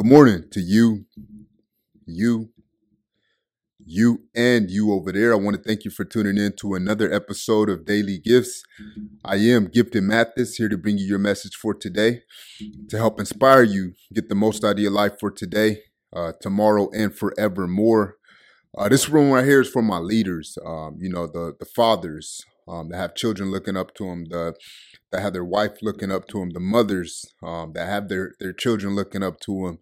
Good morning to you, you, you, and you over there. I want to thank you for tuning in to another episode of Daily Gifts. I am Gifted Mathis here to bring you your message for today to help inspire you get the most out of your life for today, uh, tomorrow, and forevermore. Uh, this room right here is for my leaders, um, you know, the the fathers um, that have children looking up to them, the that have their wife looking up to them, the mothers um, that have their their children looking up to them.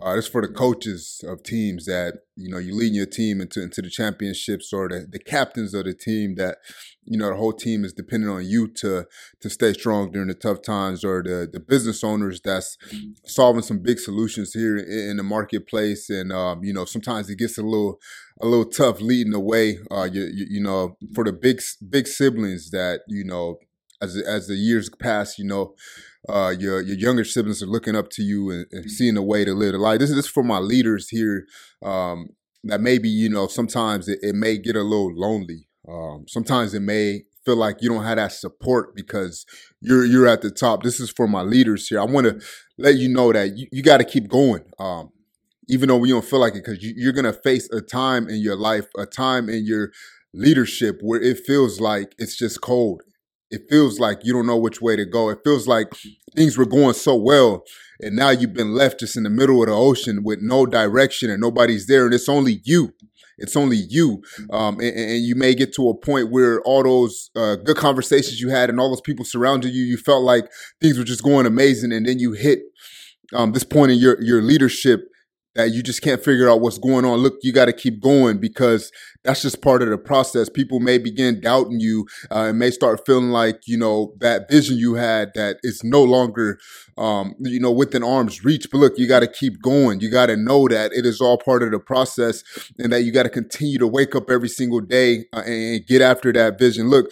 Uh, it's for the coaches of teams that you know you lead your team into into the championships, or the, the captains of the team that you know the whole team is dependent on you to to stay strong during the tough times, or the the business owners that's solving some big solutions here in, in the marketplace, and um, you know sometimes it gets a little a little tough leading the way. Uh, you, you, you know for the big big siblings that you know as as the years pass, you know, uh, your your younger siblings are looking up to you and, and seeing a way to live a life. This is, this is for my leaders here. Um, that maybe you know sometimes it, it may get a little lonely. Um, sometimes it may feel like you don't have that support because you're you're at the top. This is for my leaders here. I want to let you know that you, you got to keep going. Um, even though we don't feel like it, because you, you're gonna face a time in your life, a time in your leadership where it feels like it's just cold it feels like you don't know which way to go. It feels like things were going so well, and now you've been left just in the middle of the ocean with no direction and nobody's there, and it's only you. It's only you, um, and, and, you may get to a point where all those uh, good conversations you had and all those people surrounding you, you felt like things were just going amazing, and then you hit um, this point in your your leadership that you just can't figure out what's going on. Look, you got to keep going because that's just part of the process. People may begin doubting you uh, and may start feeling like, you know, that vision you had that is no longer, um, you know, within arm's reach. But look, you got to keep going. You got to know that it is all part of the process and that you got to continue to wake up every single day uh, and get after that vision. Look,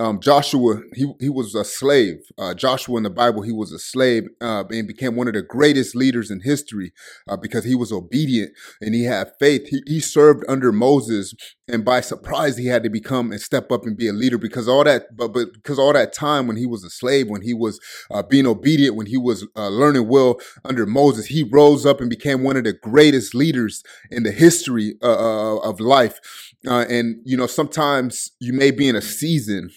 um, Joshua, he he was a slave. Uh, Joshua in the Bible, he was a slave uh, and became one of the greatest leaders in history uh, because he was obedient and he had faith. He, he served under Moses, and by surprise, he had to become and step up and be a leader because all that, but but because all that time when he was a slave, when he was uh, being obedient, when he was uh, learning well under Moses, he rose up and became one of the greatest leaders in the history uh, of life. and you know, sometimes you may be in a season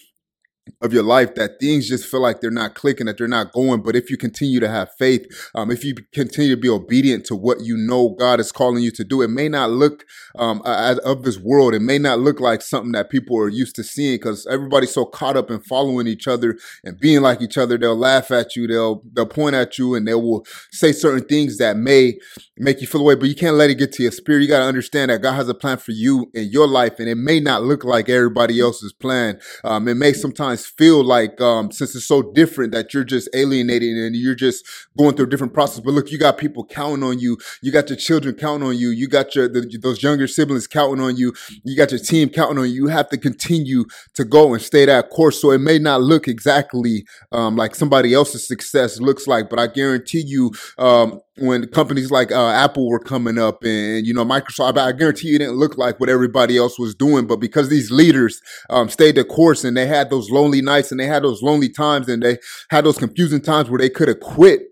of your life that things just feel like they're not clicking, that they're not going. But if you continue to have faith, um, if you continue to be obedient to what you know God is calling you to do, it may not look um, of this world. It may not look like something that people are used to seeing because everybody's so caught up in following each other and being like each other. They'll laugh at you, they'll they'll point at you, and they will say certain things that may make you feel away. But you can't let it get to your spirit. You got to understand that God has a plan for you in your life, and it may not look like everybody else's plan. Um, it may sometimes feel like um, since it's so different that you're just alienated and you're just going through a different process. But look, you got people counting on you. You got your children counting on you. You got your the, those younger siblings counting on you. You got your team counting on you. You have to continue to go and stay that course. So it may not look exactly um, like somebody else's success looks like, but I guarantee you, um, when companies like uh, Apple were coming up and you know Microsoft, I guarantee you didn't look like what everybody else was doing. But because these leaders um, stayed the course and they had those lonely nights and they had those lonely times and they had those confusing times where they could have quit.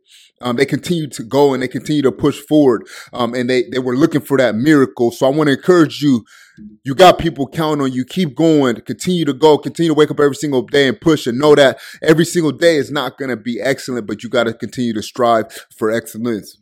Um, they continued to go and they continue to push forward. Um, and they, they were looking for that miracle. So I want to encourage you. You got people counting on you. Keep going. Continue to go. Continue to wake up every single day and push and know that every single day is not going to be excellent, but you got to continue to strive for excellence.